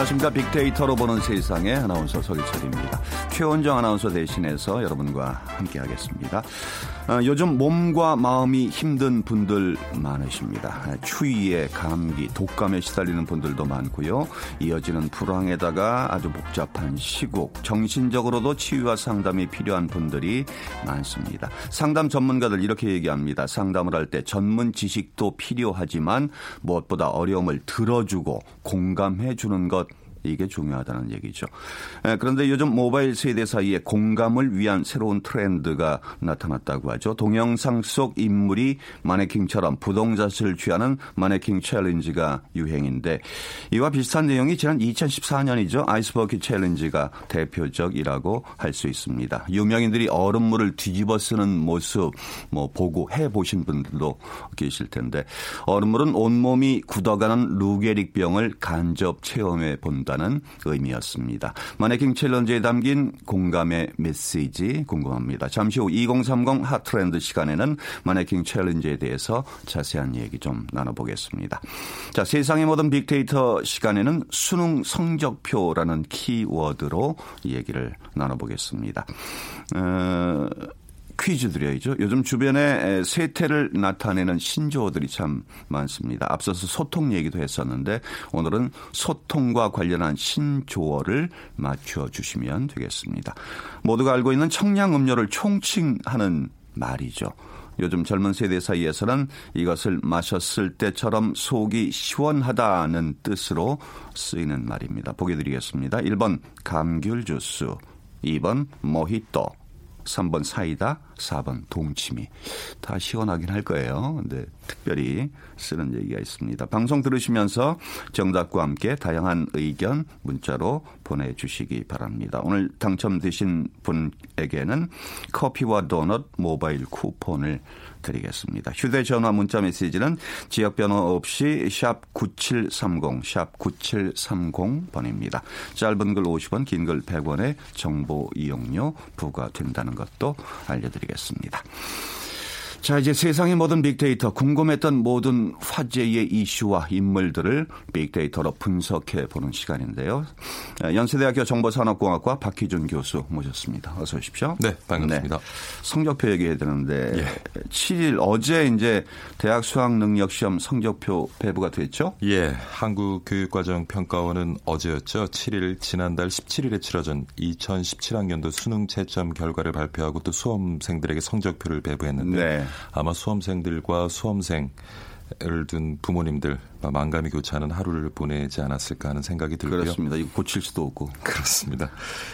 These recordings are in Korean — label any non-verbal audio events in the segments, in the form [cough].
안녕하십니까. 빅데이터로 보는 세상의 아나운서 서기철입니다. 최원정 아나운서 대신해서 여러분과 함께하겠습니다. 어, 요즘 몸과 마음이 힘든 분들 많으십니다. 추위에 감기, 독감에 시달리는 분들도 많고요. 이어지는 불황에다가 아주 복잡한 시국, 정신적으로도 치유와 상담이 필요한 분들이 많습니다. 상담 전문가들 이렇게 얘기합니다. 상담을 할 때 전문 지식도 필요하지만 무엇보다 어려움을 들어주고 공감해 주는 것 이게 중요하다는 얘기죠. 그런데 요즘 모바일 세대 사이에 공감을 위한 새로운 트렌드가 나타났다고 하죠. 동영상 속 인물이 마네킹처럼 부동자세를 취하는 마네킹 챌린지가 유행인데 이와 비슷한 내용이 지난 2014년이죠. 아이스버킷 챌린지가 대표적이라고 할 수 있습니다. 유명인들이 얼음물을 뒤집어 쓰는 모습 뭐 보고 해 보신 분들도 계실 텐데 얼음물은 온몸이 굳어가는 루게릭병을 간접 체험해 본다. 있다는 의미였습니다. 마네킹 챌린지에 담긴 공감의 메시지 궁금합니다. 잠시 후 2030 hot trend 시간에는 마네킹 챌린지에 대해서 자세한 얘기 좀 나눠보겠습니다. 자, 세상의 모든 빅데이터 시간에는 수능 성적표라는 키워드로 얘기를 나눠보겠습니다. 어, 퀴즈 드려야죠. 요즘 주변에 쇠퇴를 나타내는 신조어들이 참 많습니다. 앞서서 소통 얘기도 했었는데 오늘은 소통과 관련한 신조어를 맞춰 주시면 되겠습니다. 모두가 알고 있는 청량 음료를 총칭하는 말이죠. 요즘 젊은 세대 사이에서는 이것을 마셨을 때처럼 속이 시원하다는 뜻으로 쓰이는 말입니다. 보기 드리겠습니다. 1번 감귤 주스, 2번 모히또, 3번 사이다, 4번 동치미. 다 시원하긴 할 거예요. 근데 특별히 쓰는 얘기가 있습니다. 방송 들으시면서 정답과 함께 다양한 의견 문자로 보내주시기 바랍니다. 오늘 당첨되신 분에게는 커피와 도넛 모바일 쿠폰을 드리겠습니다. 휴대전화 문자 메시지는 지역번호 없이 샵 9730, 샵 9730번입니다. 짧은 글 50원, 긴 글 100원의 정보 이용료 부과된다는 것도 알려드리겠습니다. 자, 이제 세상의 모든 빅데이터, 궁금했던 모든 화제의 이슈와 인물들을 빅데이터로 분석해 보는 시간인데요. 연세대학교 정보산업공학과 박희준 교수 모셨습니다. 어서 오십시오. 네, 반갑습니다. 네, 성적표 얘기해야 되는데 예. 7일 어제 이제 대학 수학 능력 시험 성적표 배부가 됐죠? 예, 한국교육과정평가원은 어제였죠. 7일 지난달 17일에 치러진 2017학년도 수능 채점 결과를 발표하고 또 수험생들에게 성적표를 배부했는데 네. 아마 수험생들과 수험생 을 둔 부모님들 망감이 교차하는 하루를 보내지 않았을까 하는 생각이 들고요. 그렇습니다. 이거 고칠 수도 없고. [laughs] 그렇습니다.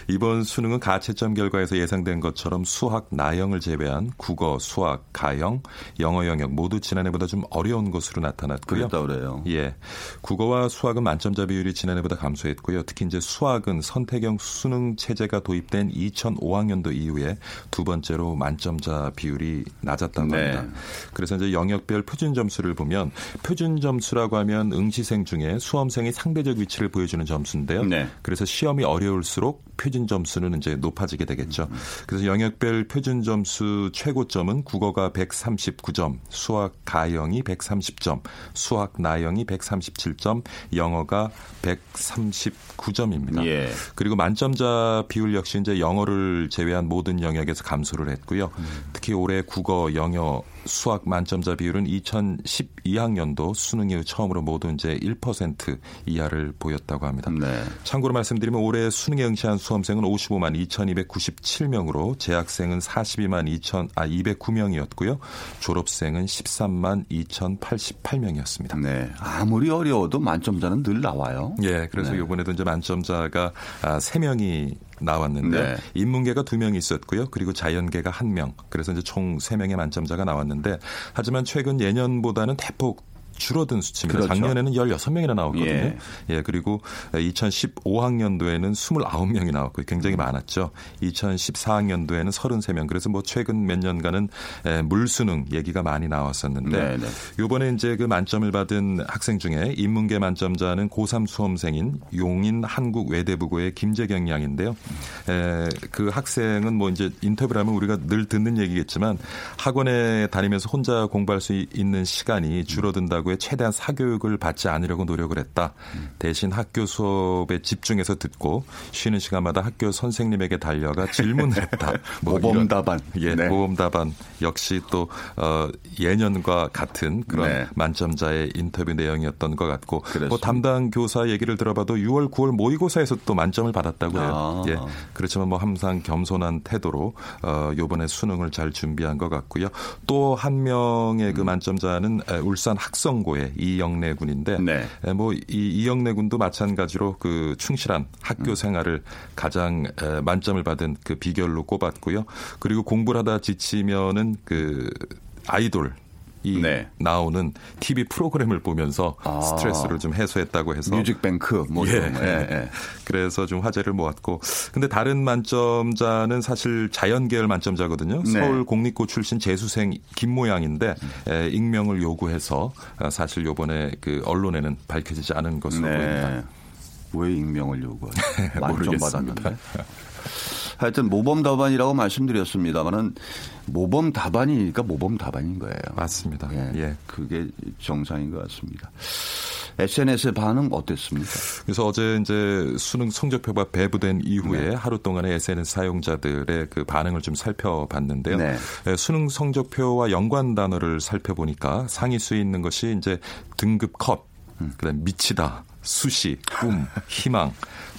이번 수능은 가채점 결과에서 예상된 것처럼 수학 나영을 제외한 국어, 수학, 가영, 영어 영역 모두 지난해보다 좀 어려운 것으로 나타났고요. 그랬다 그래요. 예. 국어와 수학은 만점자 비율이 지난해보다 감소했고요. 특히 이제 수학은 선택형 수능 체제가 도입된 2005학년도 이후에 두 번째로 만점자 비율이 낮았다고 네. 합니다. 그래서 이제 영역별 표준 점수를 보면 표준 점수라고 하면 응시생 중에 수험생이 상대적 위치를 보여주는 점수인데요. 네. 그래서 시험이 어려울수록 표준 점수는 이제 높아지게 되겠죠. 그래서 영역별 표준 점수 최고점은 국어가 139점, 수학 가영이 130점, 수학 나영이 137점, 영어가 139점입니다. 예. 그리고 만점자 비율 역시 이제 영어를 제외한 모든 영역에서 감소를 했고요. 음. 특히 올해 국어, 영어, 수학 만점자 비율은 2012학년도 수능 이후 처음으로 모두 이제 1% 이하를 보였다고 합니다. 네. 참고로 말씀드리면 올해 수능에 응시한 수험생은 55만 2,297명으로 재학생은 42만 2천 아 209명이었고요. 졸업생은 13만 2,088명이었습니다. 네. 아무리 어려워도 만점자는 늘 나와요. 예, 그래서 네. 이번에도 이제 만점자가 아, 3명이 나왔는데 네. 인문계가 2명 있었고요. 그리고 자연계가 1명. 그래서 이제 총 3명의 만점자가 나왔는데 하지만 최근 예년보다는 대폭 줄어든 수치입니다. 그렇죠. 작년에는 16명이나 나왔거든요. 예. 예. 그리고 2015학년도에는 29명이 나왔고 굉장히 많았죠. 2014학년도에는 33명. 그래서 뭐 최근 몇 년간은 에, 물수능 얘기가 많이 나왔었는데 네, 네. 요번에 이제 그 만점을 받은 학생 중에 인문계 만점자는 고3 수험생인 용인 한국 외대부고의 김재경 양인데요. 에, 그 학생은 뭐 이제 인터뷰를 하면 우리가 늘 듣는 얘기겠지만 학원에 다니면서 혼자 공부할 수 있는 시간이 줄어든다고 해 최대한 사교육을 받지 않으려고 노력을 했다. 대신 학교 수업에 집중해서 듣고 쉬는 시간마다 학교 선생님에게 달려가 질문을 했다. [laughs] 뭐 모범 이런- 답안. 예, 네. 모범 답안 역시 또 어, 예년과 같은 그런 네. 만점자의 인터뷰 내용이었던 것 같고. 뭐 담당 교사 얘기를 들어봐도 6월, 9월 모의고사에서 또 만점을 받았다고 해요. 아. 예. 그렇지만 뭐 항상 겸손한 태도로 어, 요번에 수능을 잘 준비한 것 같고요. 또 한 명의 음. 그 만점자는 에, 울산 학성 고의 이영래 군인데 네. 뭐이 이영래 군도 마찬가지로 그 충실한 학교 음. 생활을 가장 에, 만점을 받은 그 비결로 꼽았고요. 그리고 공부를 하다 지치면은 그 아이돌 이 네. 나오는 TV 프로그램을 보면서 아. 스트레스를 좀 해소했다고 해서 뮤직뱅크 뭐 예. 예, 예. 그래서 좀 화제를 모았고 근데 다른 만점자는 사실 자연계열 만점자거든요. 네. 서울 공립고 출신 재수생 김모양인데 에, 익명을 요구해서 아, 사실 요번에 그 언론에는 밝혀지지 않은 것으로 보입니다. 네. 왜 익명을 요구하죠? [laughs] 만점. 받았는데. 하여튼 모범 답안이라고 말씀드렸습니다만은 모범 답안이니까 모범 답안인 거예요. 맞습니다. 예, 예. 그게 정상인 것 같습니다. SNS의 반응 어땠습니까? 그래서 어제 이제 수능 성적표가 배부된 이후에 네. 하루 동안의 SNS 사용자들의 그 반응을 좀 살펴봤는데요. 네. 에, 수능 성적표와 연관 단어를 살펴보니까 상위 수에 있는 것이 이제 등급 컷, 음. 그다음 미치다, 수시, 꿈, 희망,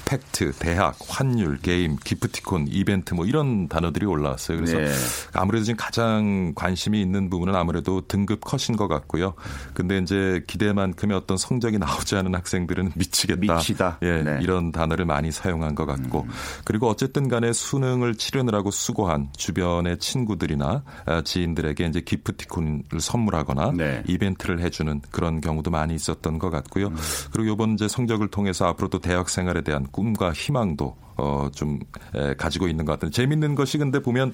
팩트, 대학, 환율, 게임, 기프티콘, 이벤트 뭐 이런 단어들이 올라왔어요. 그래서 네. 아무래도 지금 가장 관심이 있는 부분은 아무래도 등급 컷인 것 같고요. 근데 이제 기대만큼의 어떤 성적이 나오지 않은 학생들은 미치겠다. 미치다. 예, 네. 이런 단어를 많이 사용한 것 같고 그리고 어쨌든 간에 수능을 치르느라고 수고한 주변의 친구들이나 아, 지인들에게 이제 기프티콘을 선물하거나 네. 이벤트를 해주는 그런 경우도 많이 있었던 것 같고요. 그리고 이번 이제 성적을 통해서 앞으로도 대학 생활에 대한 꿈과 희망도 어, 좀 에, 가지고 있는 것 같은 재밌는 것이 근데 보면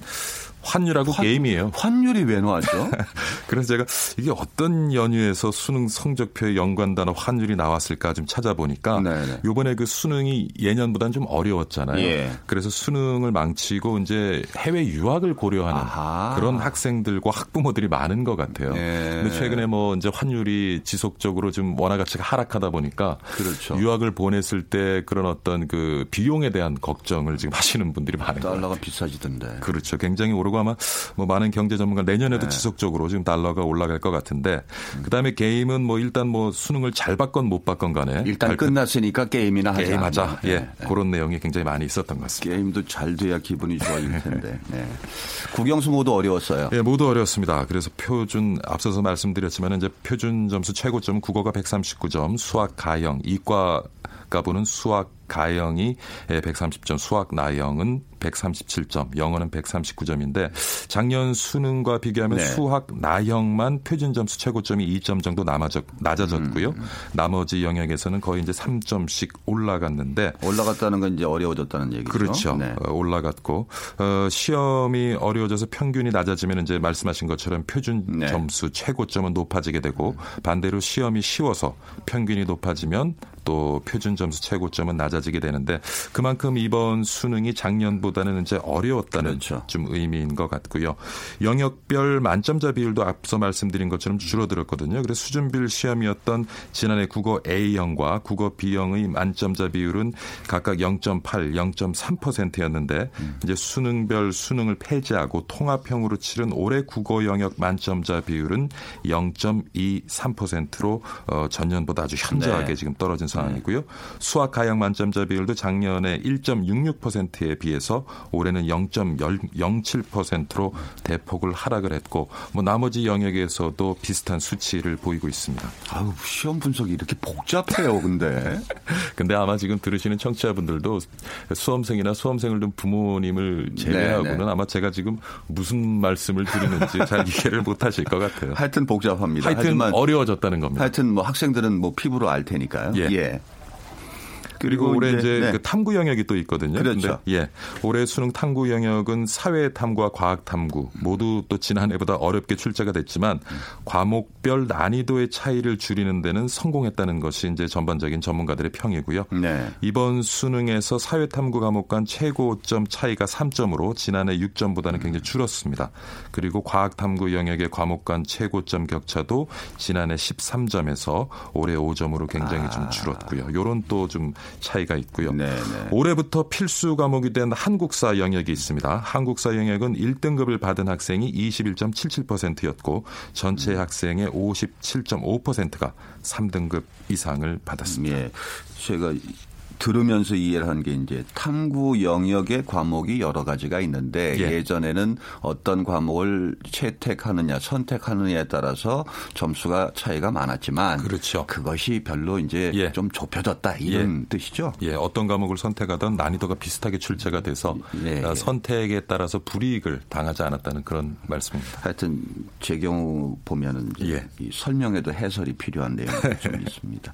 환율하고 게임이에요. 환율이 왜 나왔죠? [laughs] 그래서 제가 이게 어떤 연유에서 수능 성적표에 연관 단어 환율이 나왔을까 좀 찾아보니까 네네. 요번에 그 수능이 예년보다는 좀 어려웠잖아요. 예. 그래서 수능을 망치고 이제 해외 유학을 고려하는 아하. 그런 학생들과 학부모들이 많은 것 같아요. 예. 근데 최근에 뭐 이제 환율이 지속적으로 좀 원화 가치가 하락하다 보니까 그렇죠. 유학을 보냈을 때 그런 어떤 그 비용에 대한 걱정을 지금 하시는 분들이 많은 것 같아요. 달러가 비싸지던데. 그렇죠. 굉장히 오르고 아마 뭐 많은 경제 전문가 내년에도 네. 지속적으로 지금 달러가 올라갈 것 같은데 그다음에 게임은 뭐 일단 뭐 수능을 잘 받건 못 받건 간에 일단 발표- 끝났으니까 게임이나 하자. 게임 하자. 네. 예. 그런 내용이 굉장히 많이 있었던 것 같습니다. 게임도 잘 돼야 기분이 좋아질 텐데. 네. 국영수 모두 어려웠어요. 예, 모두 어려웠습니다. 그래서 표준 앞서서 말씀드렸지만 이제 표준 점수 최고점은 국어가 139점, 수학 가형, 이과 가 보는 수학 가형이 130점, 수학 나형은 137점, 영어는 139점인데 작년 수능과 비교하면 네. 수학 나형만 표준 점수 최고점이 2점 정도 남아졌, 낮아졌고요. 음, 나머지 영역에서는 거의 이제 3점씩 올라갔는데 올라갔다는 건 이제 어려워졌다는 얘기죠. 그렇죠. 네. 어, 올라갔고 어, 시험이 어려워져서 평균이 낮아지면 이제 말씀하신 것처럼 표준 네. 점수 최고점은 높아지게 되고 반대로 시험이 쉬워서 평균이 높아지면 또 표준 점수 최고점은 낮아지게 되는데 그만큼 이번 수능이 작년보다 보다는 이제 어려웠다는 그렇죠. 좀 의미인 것 같고요. 영역별 만점자 비율도 앞서 말씀드린 것처럼 줄어들었거든요. 그래서 수준별 시험이었던 지난해 국어 A형과 국어 B형의 만점자 비율은 각각 0.8, 0.3%였는데 음. 이제 수능별 수능을 폐지하고 통합형으로 치른 올해 국어 영역 만점자 비율은 0.23%로 어, 전년보다 아주 현저하게 네. 지금 떨어진 상황이고요. 수학 가형 만점자 비율도 작년에 1.66%에 비해서 올해는 0.07%로 대폭을 하락을 했고 뭐 나머지 영역에서도 비슷한 수치를 보이고 있습니다. 아우, 시험 분석이 이렇게 복잡해요, 근데. [laughs] 근데 아마 지금 들으시는 청취자분들도 수험생이나 수험생을 둔 부모님을 제외하고는 네, 네. 아마 제가 지금 무슨 말씀을 드리는지 잘 [laughs] 이해를 못 하실 것 같아요. 하여튼 복잡합니다. 하여튼 어려워졌다는 겁니다. 하여튼 뭐 학생들은 뭐 피부로 알 테니까요. 예. 그리고 올해 이제 네. 그 탐구 영역이 또 있거든요. 그렇죠. 근데 예. 올해 수능 탐구 영역은 사회 탐구와 과학 탐구 모두 또 지난 해보다 어렵게 출제가 됐지만 과목별 난이도의 차이를 줄이는 데는 성공했다는 것이 이제 전반적인 전문가들의 평이고요. 네. 이번 수능에서 사회 탐구 과목 간 최고점 차이가 3점으로 지난해 6점보다는 굉장히 줄었습니다. 그리고 과학 탐구 영역의 과목 간 최고점 격차도 지난해 13점에서 올해 5점으로 굉장히 좀 줄었고요. 요런 또 좀 차이가 있고요. 네, 네. 올해부터 필수 과목이 된 한국사 영역이 있습니다. 한국사 영역은 1등급을 받은 학생이 21.77%였고 전체 학생의 57.5%가 3등급 이상을 받았습니다. 예. 제가 들으면서 이해를 한 게 이제 탐구 영역의 과목이 여러 가지가 있는데 예. 예. 전에는 어떤 과목을 채택하느냐 선택하느냐에 따라서 점수가 차이가 많았지만 그렇죠. 그것이 별로 이제 예. 좀 좁혀졌다 이런 뜻이죠. 예, 어떤 과목을 선택하던 난이도가 비슷하게 출제가 돼서 예, 어, 예. 선택에 따라서 불이익을 당하지 않았다는 그런 말씀입니다. 하여튼 제 경우 보면은 예. 이 설명에도 해설이 필요한 내용이 [laughs] 좀 있습니다.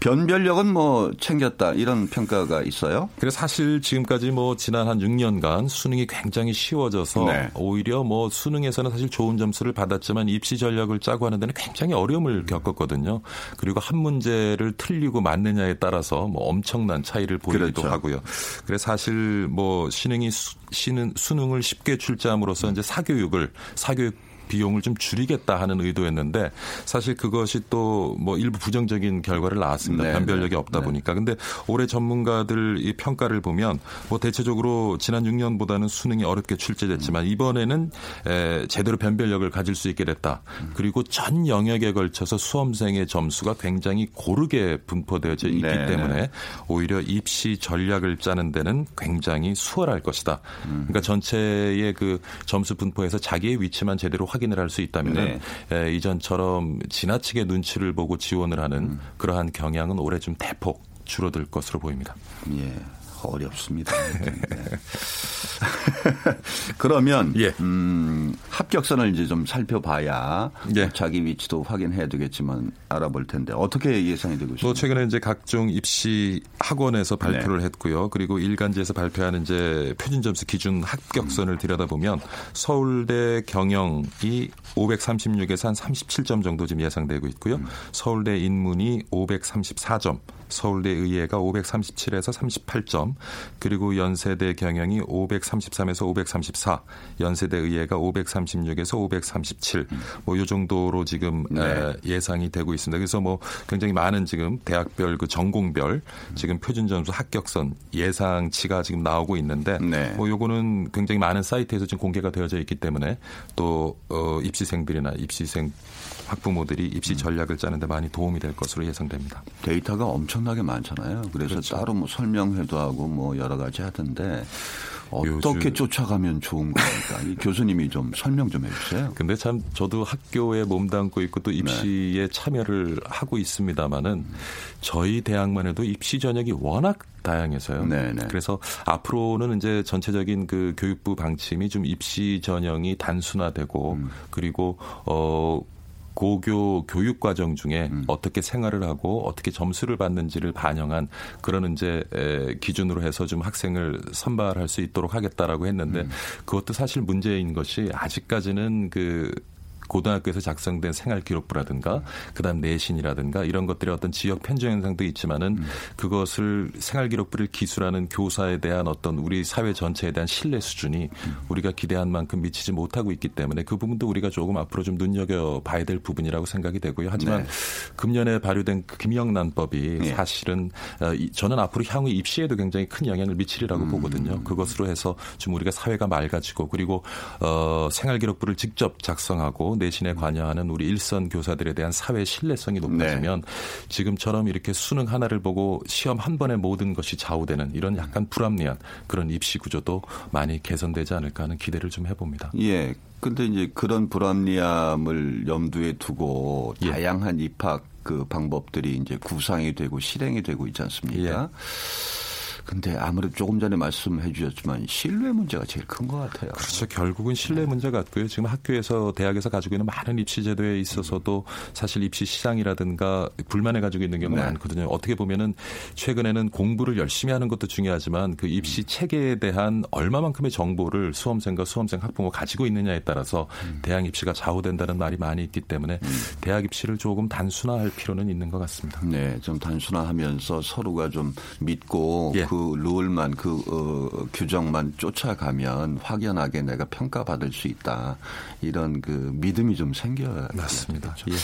변별력은 뭐 챙겼다 이런 평가가 있어요. 그래서 사실 지금까지 뭐 지난 한 6년간 수능이 굉장히 쉬워져서 네. 오히려 뭐 수능에서는 사실 좋은 점수를 받았지만 입시 전략을 짜고 하는 데는 굉장히 어려움을 겪었거든요. 그리고 한 문제를 틀리고 맞느냐에 따라서 뭐 엄청난 차이를 보이기도 그렇죠. 하고요. 그래서 사실 뭐 신흥이 수, 신은 수능을 쉽게 출제함으로써 이제 사교육을 사교육 비용을 좀 줄이겠다 하는 의도였는데 사실 그것이 또 뭐 일부 부정적인 결과를 낳았습니다. 네, 변별력이 네, 없다 네. 보니까. 근데 올해 전문가들 이 평가를 보면 뭐 대체적으로 지난 6년보다는 수능이 어렵게 출제됐지만 이번에는 에, 제대로 변별력을 가질 수 있게 됐다. 그리고 전 영역에 걸쳐서 수험생의 점수가 굉장히 고르게 분포되어져 있기 네, 때문에 오히려 입시 전략을 짜는 데는 굉장히 수월할 것이다. 음. 그러니까 전체의 그 점수 분포에서 자기의 위치만 제대로 확인 을 할 수 있다면 네. 에, 이전처럼 지나치게 눈치를 보고 지원을 하는 음. 그러한 경향은 올해 좀 대폭 줄어들 것으로 보입니다. 예. 어렵습니다. 네. [laughs] 그러면 예. 음, 합격선을 이제 좀 살펴봐야 예. 자기 위치도 확인해야 되겠지만 알아볼 텐데 어떻게 예상이 되고 또 있습니까? 최근에 이제 각종 입시 학원에서 네. 발표를 했고요. 그리고 일간지에서 발표하는 이제 표준 점수 기준 합격선을 들여다보면 서울대 경영이 536에서 한 37점 정도 지금 예상되고 있고요. 음. 서울대 인문이 534점, 서울대 의예가 537에서 38점, 그리고 연세대 경영이 533에서 534, 연세대 의예가 536에서 537, 뭐요 정도로 지금 네. 에, 예상이 되고 있습니다. 그래서 뭐 굉장히 많은 지금 대학별 그 전공별 지금 표준 점수 합격선 예상치가 지금 나오고 있는데 네. 뭐 요거는 굉장히 많은 사이트에서 지금 공개가 되어져 있기 때문에 또 어, 입시생들이나 입시생 학부모들이 입시 전략을 짜는데 많이 도움이 될 것으로 예상됩니다. 데이터가 엄청 나게 많잖아요. 그래서 그렇죠. 따로 뭐 설명회도 하고 뭐 여러 가지 하던데 어떻게 요즘- 쫓아가면 좋은 겁니까? 이 교수님이 좀 설명 좀 해주세요. 근데 참 저도 학교에 몸담고 있고 또 입시에 참여를 하고 있습니다마는 저희 대학만 해도 입시 전형이 워낙 다양해서요. 네, 네. 그래서 앞으로는 이제 전체적인 그 교육부 방침이 좀 입시 전형이 단순화되고 음. 그리고 어 고교 교육 과정 중에 음. 어떻게 생활을 하고 어떻게 점수를 받는지를 반영한 그런 이제 에, 기준으로 해서 좀 학생을 선발할 수 있도록 하겠다라고 했는데 음. 그것도 사실 문제인 것이 아직까지는 그 고등학교에서 작성된 생활 기록부라든가 그다음 내신이라든가 이런 것들의 어떤 지역 편중 현상도 있지만은 음. 그것을 생활 기록부를 기술하는 교사에 대한 어떤 우리 사회 전체에 대한 신뢰 수준이 음. 우리가 기대한 만큼 미치지 못하고 있기 때문에 그 부분도 우리가 조금 앞으로 좀 눈여겨 봐야 될 부분이라고 생각이 되고요. 하지만 네. 금년에 발효된 그 김영란법이 예. 사실은 어, 이- 저는 앞으로 향후 입시에도 굉장히 큰 영향을 미치리라고 음. 보거든요. 그것으로 해서 좀 우리가 사회가 맑아지고 그리고 어, 생활 기록부를 직접 작성하고 내신에 관여하는 우리 일선 교사들에 대한 사회 신뢰성이 높아지면 지금처럼 이렇게 수능 하나를 보고 시험 한 번에 모든 것이 좌우되는 이런 약간 불합리한 그런 입시 구조도 많이 개선되지 않을까 하는 기대를 좀 해봅니다. 예. 근데 이제 그런 불합리함을 염두에 두고 예. 다양한 입학 그 방법들이 이제 구상이 되고 실행이 되고 있지 않습니까? 예. 근데 아무래도 조금 전에 말씀해 주셨지만 신뢰 문제가 제일 큰 것 같아요. 그렇죠. 결국은 신뢰 문제 같고요. 지금 학교에서 대학에서 가지고 있는 많은 입시 제도에 있어서도 사실 입시 시장이라든가 불만을 가지고 있는 경우가 네. 많거든요. 어떻게 보면은 최근에는 공부를 열심히 하는 것도 중요하지만 그 입시 체계에 대한 얼마만큼의 정보를 수험생과 수험생 학부모가 가지고 있느냐에 따라서 대학 입시가 좌우된다는 말이 많이 있기 때문에 대학 입시를 조금 단순화할 필요는 있는 것 같습니다. 네, 좀 단순화하면서 서로가 좀 믿고 예. 그 룰만 그 어, 규정만 쫓아가면 확연하게 내가 평가받을 수 있다 이런 그 믿음이 좀 생겨야 맞습니다. 되겠죠. 예.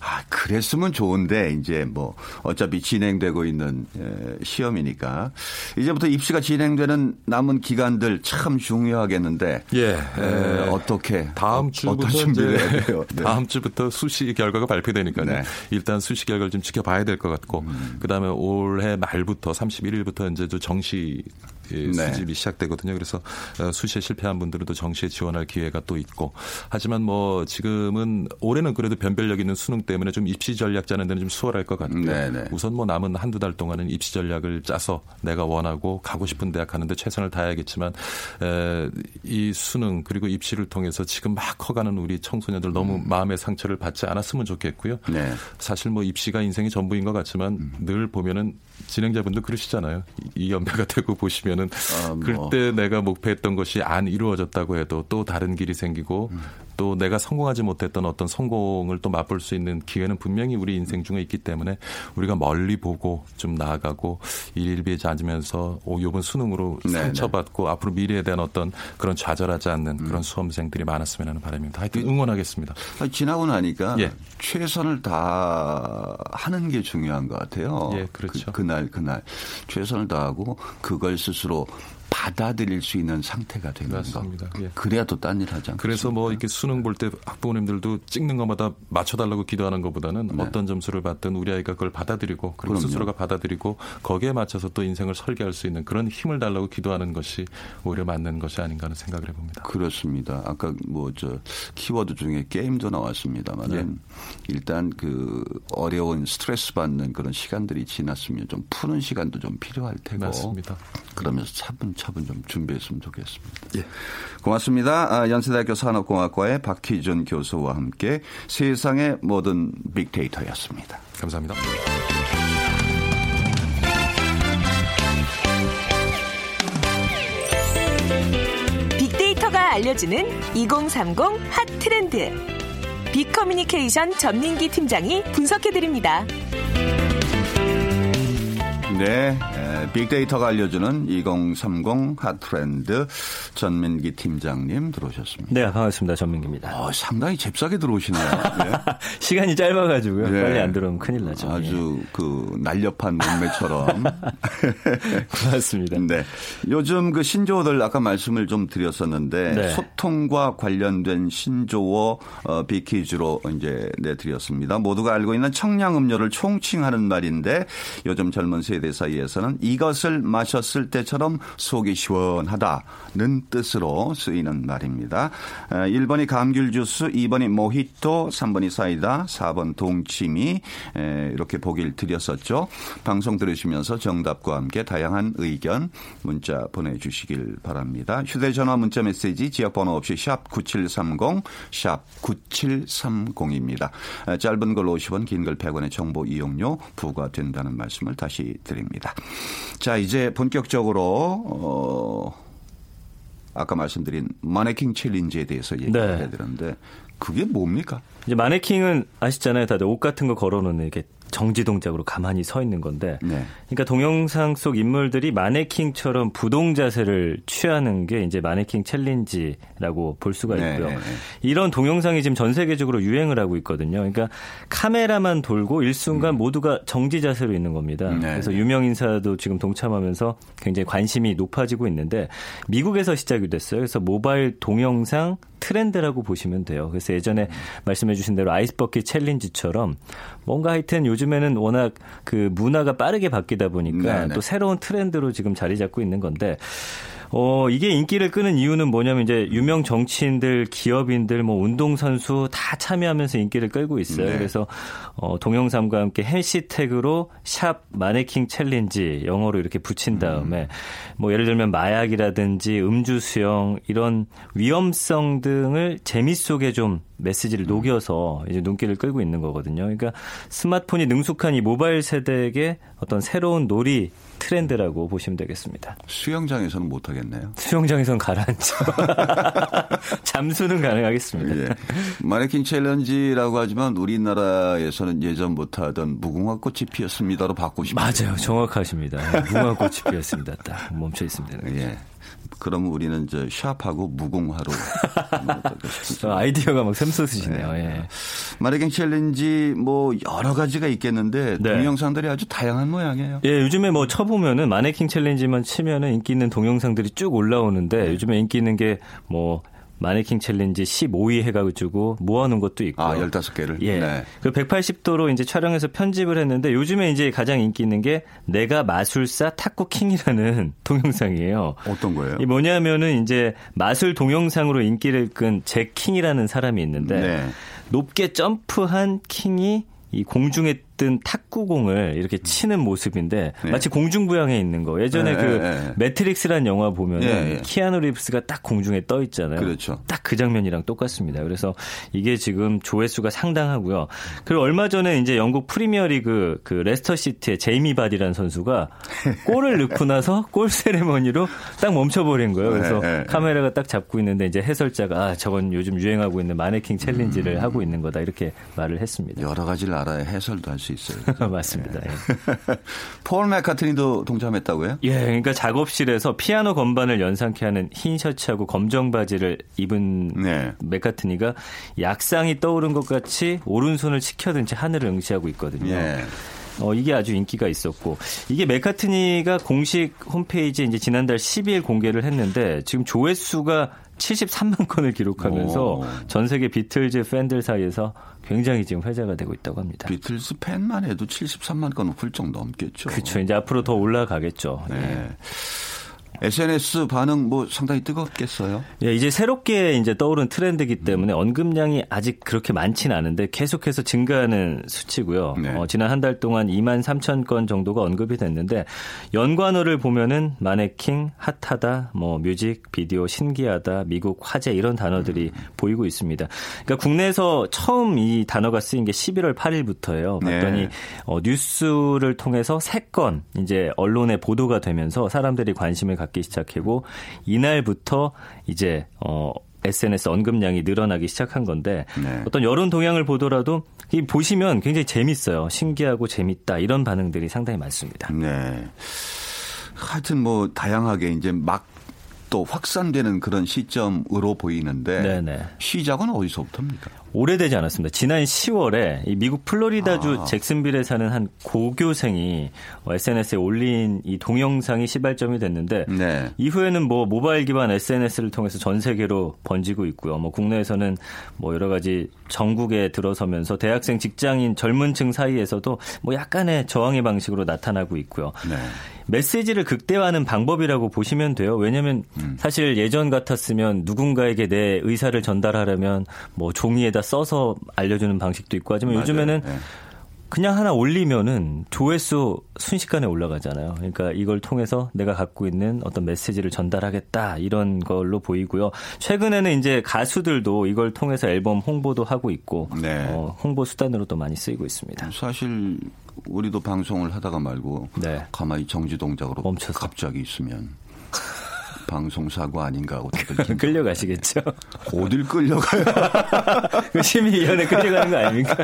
아, 그랬으면 좋은데 이제 뭐 어차피 진행되고 있는 에, 시험이니까 이제부터 입시가 진행되는 남은 기간들 참 중요하겠는데 예. 에, 어떻게 다음 어, 주부터 어떤 준비를? 네. [laughs] 다음 주부터 수시 결과가 발표되니까요. 네. 일단 수시 결과를 좀 지켜봐야 될 것 같고 음. 그다음에 올해 말부터 31일부터 이제 또 정시. 수집이 시작되거든요. 그래서 어, 수시에 실패한 분들은 또 정시에 지원할 기회가 또 있고 하지만 뭐 지금은 올해는 그래도 변별력 있는 수능 때문에 좀 입시 전략 짜는 데는 좀 수월할 것 같고요. 네, 네. 우선 뭐 남은 한두 달 동안은 입시 전략을 짜서 내가 원하고 가고 싶은 대학 가는데 최선을 다해야겠지만 에, 이 수능 그리고 입시를 통해서 지금 막 커가는 우리 청소년들 너무 마음의 상처를 받지 않았으면 좋겠고요. 음. 네. 사실 뭐 입시가 인생의 전부인 것 같지만 늘 보면은 진행자분도 그러시잖아요. 이- 이 연배가 [laughs] 되고 보시면 은 아, 뭐. 그때 내가 목표했던 것이 안 이루어졌다고 해도 또 다른 길이 생기고 음. 또 내가 성공하지 못했던 어떤 성공을 또 맛볼 수 있는 기회는 분명히 우리 인생 중에 있기 때문에 우리가 멀리 보고 좀 나아가고 일일비하지 않으면서 오, 요번 수능으로 네, 상처받고 앞으로 미래에 대한 어떤 그런 좌절하지 않는 음. 그런 수험생들이 많았으면 하는 바람입니다. 하여튼 응원하겠습니다. 아니, 지나고 나니까 예. 최선을 다 하는 게 중요한 것 같아요. 예, 그렇죠. 그, 날 그날 최선을 다하고 그걸 스스로 받아들일 수 있는 상태가 되는 맞습니다. 거. 예. 그래야 또 딴 일 하지 않겠습니까? 그래서 뭐 이렇게 수능 볼 때 학부모님들도 찍는 것마다 맞춰달라고 기도하는 것보다는 어떤 점수를 받든 우리 아이가 그걸 받아들이고 그리고 네. 그럼요. 스스로가 받아들이고 거기에 맞춰서 또 인생을 설계할 수 있는 그런 힘을 달라고 기도하는 것이 오히려 맞는 것이 아닌가 하는 생각을 해봅니다. 그렇습니다. 아까 뭐 저 키워드 중에 게임도 나왔습니다만은 예. 일단 그 어려운 스트레스 받는 그런 시간들이 지났으면 좀 푸는 시간도 좀 필요할 테고 맞습니다. 그러면서 차분차분 좀 준비했으면 좋겠습니다. 예. 고맙습니다. 아, 연세대학교 산업공학과의 박희준 교수와 함께 세상의 모든 빅데이터였습니다. 감사합니다. 빅데이터가 알려주는 2030 핫 트렌드. 빅커뮤니케이션 전민기 팀장이 분석해드립니다. 네, 에, 빅데이터가 알려주는 2030 핫트렌드 전민기 팀장님 들어오셨습니다. 네, 반갑습니다. 전민기입니다. 어, 상당히 잽싸게 들어오시네요. 네. [laughs] 시간이 짧아가지고요. 네. 빨리 안 들어오면 큰일 나죠. 아주 그 날렵한 몸매처럼. 예. [laughs] 고맙습니다. 네. 요즘 그 신조어들 아까 말씀을 좀 드렸었는데 네. 소통과 관련된 신조어 어, 빅퀴즈로 이제 내드렸습니다. 모두가 알고 있는 청량 음료를 총칭하는 말인데 요즘 젊은 세대 사이에서는 이것을 마셨을 때처럼 속이 시원하다는 뜻으로 쓰이는 말입니다. 어, 1번이 감귤 주스, 2번이 모히또, 3번이 사이다, 4번 동치미 에, 이렇게 보기를 드렸었죠. 방송 들으시면서 정답과 함께 다양한 의견 문자 보내주시길 바랍니다. 휴대전화 문자 메시지 지역번호 없이 샵 9730, 샵 9730입니다. 짧은 걸 50원, 긴 걸 100원의 정보 이용료 부과된다는 말씀을 다시 드립니다. 자, 이제 본격적으로 어, 아까 말씀드린 마네킹 챌린지에 대해서 얘기를 네. 해야 되는데 그게 뭡니까? 이제 마네킹은 아시잖아요. 다들 옷 같은 거 걸어놓는 이렇게 정지 동작으로 가만히 서 있는 건데. 네. 그러니까 동영상 속 인물들이 마네킹처럼 부동 자세를 취하는 게 이제 마네킹 챌린지라고 볼 수가 네, 있고요. 네, 네. 이런 동영상이 지금 전 세계적으로 유행을 하고 있거든요. 그러니까 카메라만 돌고 일순간 모두가 정지 자세로 있는 겁니다. 음. 네, 그래서 네. 유명 인사도 지금 동참하면서 굉장히 관심이 높아지고 있는데 미국에서 시작이 됐어요. 그래서 모바일 동영상 트렌드라고 보시면 돼요. 그래서 예전에 말씀해 주신 대로 아이스버킷 챌린지처럼 뭔가 하여튼 요즘에는 워낙 그 문화가 빠르게 바뀌다 보니까 네네. 또 새로운 트렌드로 지금 자리 잡고 있는 건데 어, 이게 인기를 끄는 이유는 뭐냐면 이제 유명 정치인들, 기업인들, 뭐 운동선수 다 참여하면서 인기를 끌고 있어요. 네. 그래서 어, 동영상과 함께 해시태그로 샵 마네킹 챌린지 영어로 이렇게 붙인 다음에 뭐 예를 들면 마약이라든지 음주 수영 이런 위험성 등을 재미 속에 좀 메시지를 녹여서 이제 눈길을 끌고 있는 거거든요. 그러니까 스마트폰이 능숙한 이 모바일 세대에게 어떤 새로운 놀이 트렌드라고 보시면 되겠습니다. 수영장에서는 못 하겠네요. 수영장에선 가라앉죠. [laughs] 잠수는 가능하겠습니다. 예. 마네킹 챌린지라고 하지만 우리나라에서는 예전부터 하던 무궁화꽃이 피었습니다로 싶어요. 맞아요. 정확하십니다. 무궁화꽃이 피었습니다. 딱 멈춰 있으면 되는 거죠. 예. 그럼 우리는 저 샵하고 싶습니다. 저 [laughs] 아이디어가 막 샘솟으시네요. 예. 마네킹 챌린지 뭐 여러 가지가 있겠는데 네. 동영상들이 아주 다양한 모양이에요. 예, 요즘에 뭐 쳐보면은 마네킹 챌린지만 치면은 인기 있는 동영상들이 쭉 올라오는데 요즘에 인기 있는 게 뭐 마네킹 챌린지 15위 해가지고 모아놓은 것도 있고. 아, 15개를? 예. 네. 그 180도로 이제 촬영해서 편집을 했는데 요즘에 이제 가장 인기 있는 게 내가 마술사 탁구킹이라는 [laughs] 동영상이에요. 어떤 거예요? 이 뭐냐면은 이제 마술 동영상으로 인기를 끈 잭킹이라는 사람이 있는데 네. 높게 점프한 킹이 이 공중에 뜬 탁구공을 이렇게 치는 모습인데 네. 마치 공중부양해 있는 거. 예전에 네, 그 네, 네. 매트릭스란 영화 네, 네. 키아누 리브스가 딱 공중에 떠 있잖아요. 그렇죠. 딱 그 장면이랑 똑같습니다. 그래서 이게 지금 조회수가 상당하고요. 그리고 얼마 전에 이제 영국 프리미어리그 그 레스터 시티의 제이미 바디라는 선수가 골을 넣고 나서 [laughs] 골 세레머니로 딱 멈춰버린 거예요. 그래서 네, 네. 카메라가 딱 잡고 있는데 이제 해설자가 아 저건 요즘 유행하고 있는 마네킹 음. 챌린지를 하고 있는 거다 이렇게 말을 했습니다. 여러 가지를 알아야 해설도 할 수 있어요. [laughs] 맞습니다. 예. [laughs] 폴 맥카트니도 동참했다고요? 예, 그러니까 작업실에서 피아노 건반을 연상케 하는 흰 셔츠하고 검정 바지를 입은 네. 맥카트니가 약상이 떠오른 것 같이 오른손을 치켜든 채 하늘을 응시하고 있거든요. 예. 어, 이게 아주 인기가 있었고 이게 맥카트니가 공식 홈페이지에 이제 지난달 12일 공개를 했는데 지금 조회수가 73만 건을 기록하면서 오. 전 세계 비틀즈 팬들 사이에서 굉장히 지금 회자가 되고 있다고 합니다. 비틀스 팬만 해도 73만 건 훌쩍 넘겠죠. 그렇죠. 이제 앞으로 더 올라가겠죠. 예. 네. SNS 반응 뭐 상당히 뜨겁겠어요. 예, 이제 새롭게 이제 떠오른 트렌드이기 때문에 언급량이 아직 그렇게 많지는 않은데 계속해서 증가하는 수치고요. 네. 어, 지난 한 달 동안 2만 3천 건 정도가 언급이 됐는데 연관어를 보면은 마네킹, 핫하다, 뭐 뮤직, 비디오, 신기하다, 미국 화제 이런 단어들이 음. 보이고 있습니다. 그러니까 국내에서 처음 이 단어가 쓰인 게 11월 8일부터예요. 봤더니 네. 어, 뉴스를 통해서 세 건 이제 언론에 보도가 되면서 사람들이 관심을 갖기 시작하고 이날부터 이제 어 SNS 언급량이 늘어나기 시작한 건데 네. 어떤 여론 동향을 보더라도 이 보시면 굉장히 재밌어요. 신기하고 재밌다 이런 반응들이 상당히 많습니다. 네. 하여튼 뭐 다양하게 이제 막 또 확산되는 그런 시점으로 보이는데 네네. 시작은 어디서부터입니까? 오래되지 않았습니다. 지난 10월에 이 미국 플로리다주 아. 잭슨빌에 사는 한 고교생이 SNS에 올린 이 동영상이 시발점이 됐는데 네. 이후에는 뭐 모바일 기반 SNS를 통해서 전 세계로 번지고 있고요. 뭐 국내에서는 뭐 여러 가지 전국에 들어서면서 대학생, 직장인, 젊은층 사이에서도 뭐 약간의 저항의 방식으로 나타나고 있고요. 네. 메시지를 극대화하는 방법이라고 보시면 돼요. 왜냐하면 음. 사실 예전 같았으면 누군가에게 내 의사를 전달하려면 뭐 종이에다 써서 알려주는 방식도 있고 하지만 맞아요. 요즘에는 네. 그냥 하나 올리면은 조회수 순식간에 올라가잖아요. 그러니까 이걸 통해서 내가 갖고 있는 어떤 메시지를 전달하겠다 이런 걸로 보이고요. 최근에는 이제 가수들도 이걸 통해서 앨범 홍보도 하고 있고 네. 어, 홍보 수단으로도 많이 쓰이고 있습니다. 사실 우리도 방송을 하다가 말고 네. 가만히 정지 동작으로 멈춰서. 갑자기 있으면 방송사고 아닌가 하고 다들 [laughs] 끌려가시겠죠. 어딜 끌려가요? [laughs] 그 심의위원회 끌려가는 거 아닙니까?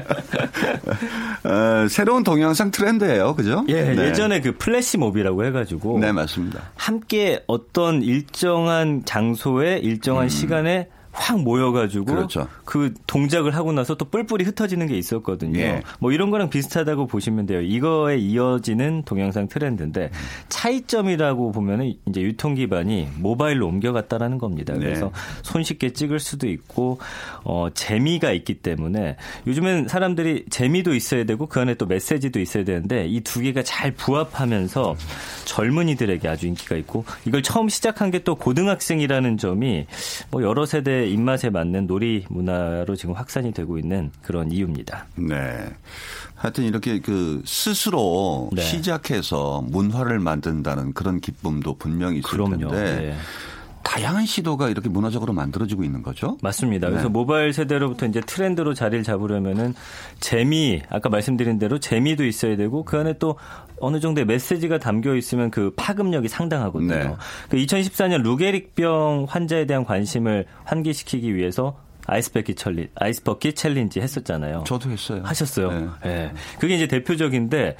어, 새로운 동영상 트렌드예요, 그죠? 예, 네. 예전에 그 플래시몹이라고 해가지고 네 맞습니다. 함께 어떤 일정한 장소에 일정한 시간에 확 모여가지고 음. 그렇죠. 그 동작을 하고 나서 또 뿔뿔이 흩어지는 게 있었거든요. 예. 뭐 이런 거랑 비슷하다고 보시면 돼요. 이거에 이어지는 동영상 트렌드인데 차이점이라고 보면은 이제 유통 기반이 모바일로 옮겨갔다라는 겁니다. 네. 그래서 손쉽게 찍을 수도 있고 어 재미가 있기 때문에 요즘엔 사람들이 재미도 있어야 되고 그 안에 또 메시지도 있어야 되는데 이 두 개가 잘 부합하면서 젊은이들에게 아주 인기가 있고 이걸 처음 시작한 게 또 고등학생이라는 점이 뭐 여러 세대 입맛에 맞는 놀이 문화로 지금 확산이 되고 있는 그런 이유입니다. 네. 하여튼 이렇게 그 스스로 네. 시작해서 문화를 만든다는 그런 기쁨도 분명히 있을 그럼요. 텐데 네. 다양한 시도가 이렇게 문화적으로 만들어지고 있는 거죠. 맞습니다. 네. 그래서 모바일 세대로부터 이제 트렌드로 자리를 잡으려면은 재미, 아까 말씀드린 대로 재미도 있어야 되고 그 안에 또 어느 정도의 메시지가 담겨 있으면 그 파급력이 상당하거든요. 네. 그 2014년 루게릭병 환자에 대한 관심을 환기시키기 위해서 아이스버킷 챌린 아이스버킷 챌린지 했었잖아요. 저도 했어요. 하셨어요. 네. 예. 그게 이제 대표적인데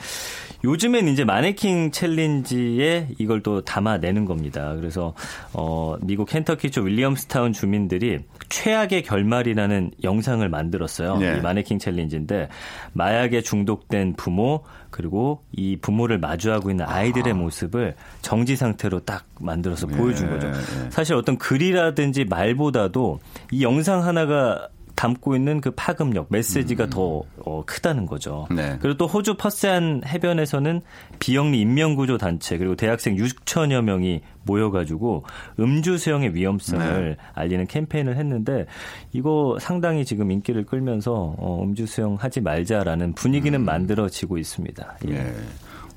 요즘엔 이제 마네킹 챌린지에 이걸 또 담아내는 겁니다. 그래서 어 미국 켄터키주 윌리엄스타운 주민들이 최악의 결말이라는 영상을 만들었어요. 네. 이 마네킹 챌린지인데 마약에 중독된 부모 그리고 이 부모를 마주하고 있는 아이들의 모습을 정지 상태로 딱 만들어서 보여준 예, 거죠. 예. 사실 어떤 글이라든지 말보다도 이 영상 하나가 담고 있는 그 파급력, 메시지가 더 어, 크다는 거죠. 음. 네. 그리고 또 호주 퍼세안 해변에서는 비영리 인명구조 단체 그리고 대학생 6천여 명이 모여가지고 음주 수영의 위험성을 네. 알리는 캠페인을 했는데 이거 상당히 지금 인기를 끌면서 어, 음주 수영 하지 말자라는 분위기는 만들어지고 있습니다. 예. 음.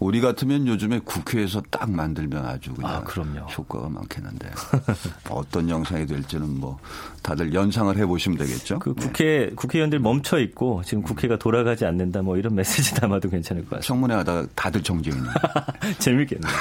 예. 우리 같으면 요즘에 국회에서 딱 만들면 아주 그냥 아, 그럼요. 효과가 많겠는데 [laughs] 어떤 영상이 될지는 뭐 다들 연상을 해보시면 되겠죠. 그 네. 국회 국회의원들 멈춰 있고 지금 국회가 돌아가지 않는다 뭐 이런 [laughs] 메시지 담아도 괜찮을 것 같습니다. 청문회 하다가 다들 있는 [laughs] 재밌겠네요.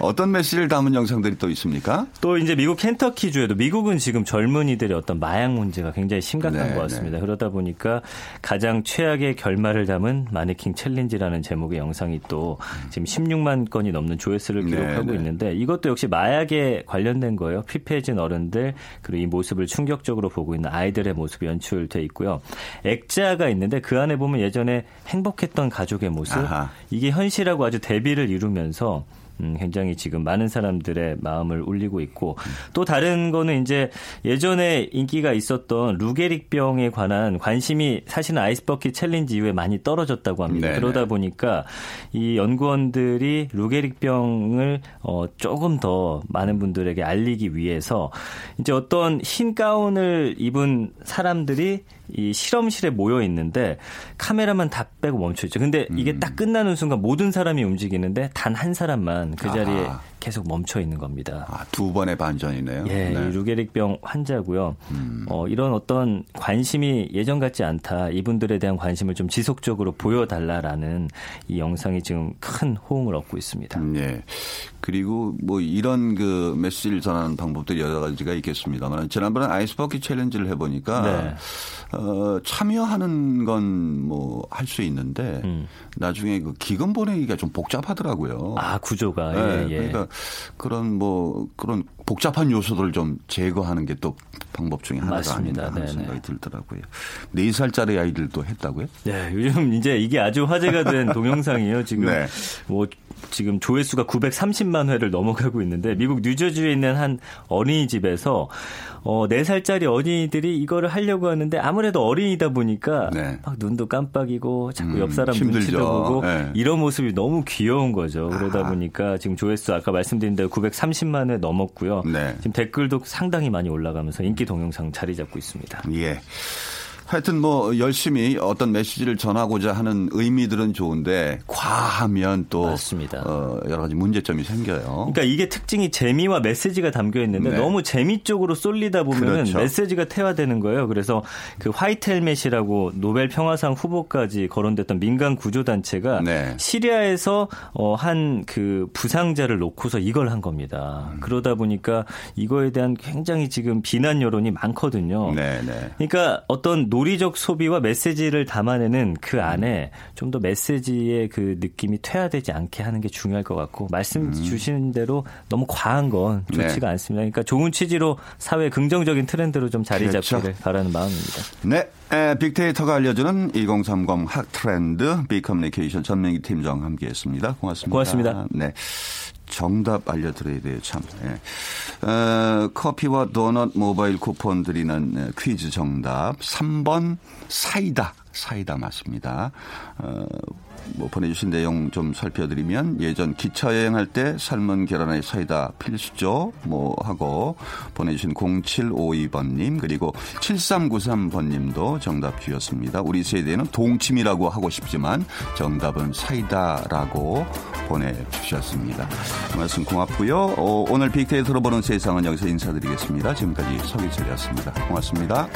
어떤 메시지를 담은 영상들이 또 있습니까? 또 이제 미국 켄터키 주에도 미국은 지금 젊은이들의 어떤 마약 문제가 굉장히 심각한 네, 것 같습니다. 그러다 보니까 가장 최악의 결말을 담은 마네킹 챌린지라는 제목의 영 상이 또 지금 16만 건이 넘는 조회수를 네, 기록하고 네. 있는데 이것도 역시 마약에 관련된 거예요. 피폐해진 어른들 그리고 이 모습을 충격적으로 보고 있는 아이들의 모습이 연출돼 있고요. 액자가 있는데 그 안에 보면 예전에 행복했던 가족의 모습 아하. 이게 현실하고 아주 대비를 이루면서 음, 굉장히 지금 많은 사람들의 마음을 울리고 있고 또 다른 거는 이제 예전에 인기가 있었던 루게릭병에 관한 관심이 사실은 아이스버킷 챌린지 이후에 많이 떨어졌다고 합니다. 네네. 그러다 보니까 이 연구원들이 루게릭병을 어, 조금 더 많은 분들에게 알리기 위해서 이제 어떤 흰 가운을 입은 사람들이 이 실험실에 모여 있는데 카메라만 다 빼고 멈춰 있죠. 근데 이게 딱 끝나는 순간 모든 사람이 움직이는데 단 한 사람만 그 자리에 아하. 계속 멈춰 있는 겁니다. 아, 두 번의 반전이네요. 예, 네. 음. 이 루게릭병 환자고요. 어, 이런 어떤 관심이 예전 같지 않다. 이분들에 대한 관심을 좀 지속적으로 보여달라라는 이 영상이 지금 큰 호응을 얻고 있습니다. 음, 예. 그리고 뭐 이런 그 메시지를 전하는 방법들이 여러 가지가 있겠습니다만 지난번에 아이스버킷 챌린지를 해보니까 네. 어, 참여하는 건 뭐 할 수 있는데 나중에 그 기금 보내기가 좀 복잡하더라고요. 음. 아 구조가 네, 예, 예. 그러니까 그런 뭐 그런 복잡한 요소들을 좀 제거하는 게 또 방법 중에 하나가 맞습니다. 아닌가 하는 네네. 생각이 들더라고요. 네 살짜리 아이들도 했다고요? 네, 요즘 이제 이게 아주 화제가 된 [laughs] 동영상이에요. 지금 네. 뭐 지금 조회수가 930만 회를 넘어가고 있는데 미국 뉴저지에 있는 한 어린이집에서 어 4살짜리 어린이들이 이거를 하려고 하는데 아무래도 어린이다 보니까 네. 막 눈도 깜빡이고 자꾸 음, 옆 사람 힘들죠. 눈치도 보고 네. 이런 모습이 너무 귀여운 거죠. 그러다 아하. 보니까 지금 조회수 아까 말씀드린 대로 930만 회 넘었고요. 네. 지금 댓글도 상당히 많이 올라가면서 인기 동영상 자리 잡고 있습니다. 예. 하여튼 뭐 열심히 어떤 메시지를 전하고자 하는 의미들은 좋은데 과하면 또 맞습니다. 어, 여러 가지 문제점이 생겨요. 그러니까 이게 특징이 재미와 메시지가 담겨 있는데 네. 너무 재미 쪽으로 쏠리다 보면은 그렇죠. 메시지가 퇴화되는 거예요. 그래서 그 화이트 헬멧이라고 노벨 평화상 후보까지 거론됐던 민간 구조 단체가 네. 시리아에서 어, 한 그 부상자를 놓고서 이걸 한 겁니다. 음. 그러다 보니까 이거에 대한 굉장히 지금 비난 여론이 많거든요. 네, 네. 그러니까 어떤 논리적 소비와 메시지를 담아내는 그 안에 좀 더 메시지의 그 느낌이 퇴화되지 않게 하는 게 중요할 것 같고 말씀 주신 대로 너무 과한 건 좋지가 네. 않습니다. 그러니까 좋은 취지로 사회 긍정적인 트렌드로 좀 자리 그렇죠. 잡기를 바라는 마음입니다. 네, 에, 빅데이터가 알려주는 2030 핫 트렌드 빅커뮤니케이션 전민기 팀장 함께했습니다. 고맙습니다. 고맙습니다. 네. 정답 알려드려야 돼요, 참. 예. 어, 커피와 도넛 모바일 쿠폰 드리는 에, 퀴즈 정답. 3번 사이다. 사이다 맞습니다. 어, 뭐 보내주신 내용 좀 살펴드리면 예전 기차 여행할 때 삶은 계란에 사이다 필수죠. 뭐 하고 보내주신 0752번님 그리고 7393번님도 정답 주셨습니다. 우리 세대는 동침이라고 하고 싶지만 정답은 사이다라고 보내주셨습니다. 말씀 고맙고요. 어, 오늘 빅데이터로 보는 세상은 여기서 인사드리겠습니다. 지금까지 서기철이었습니다. 고맙습니다.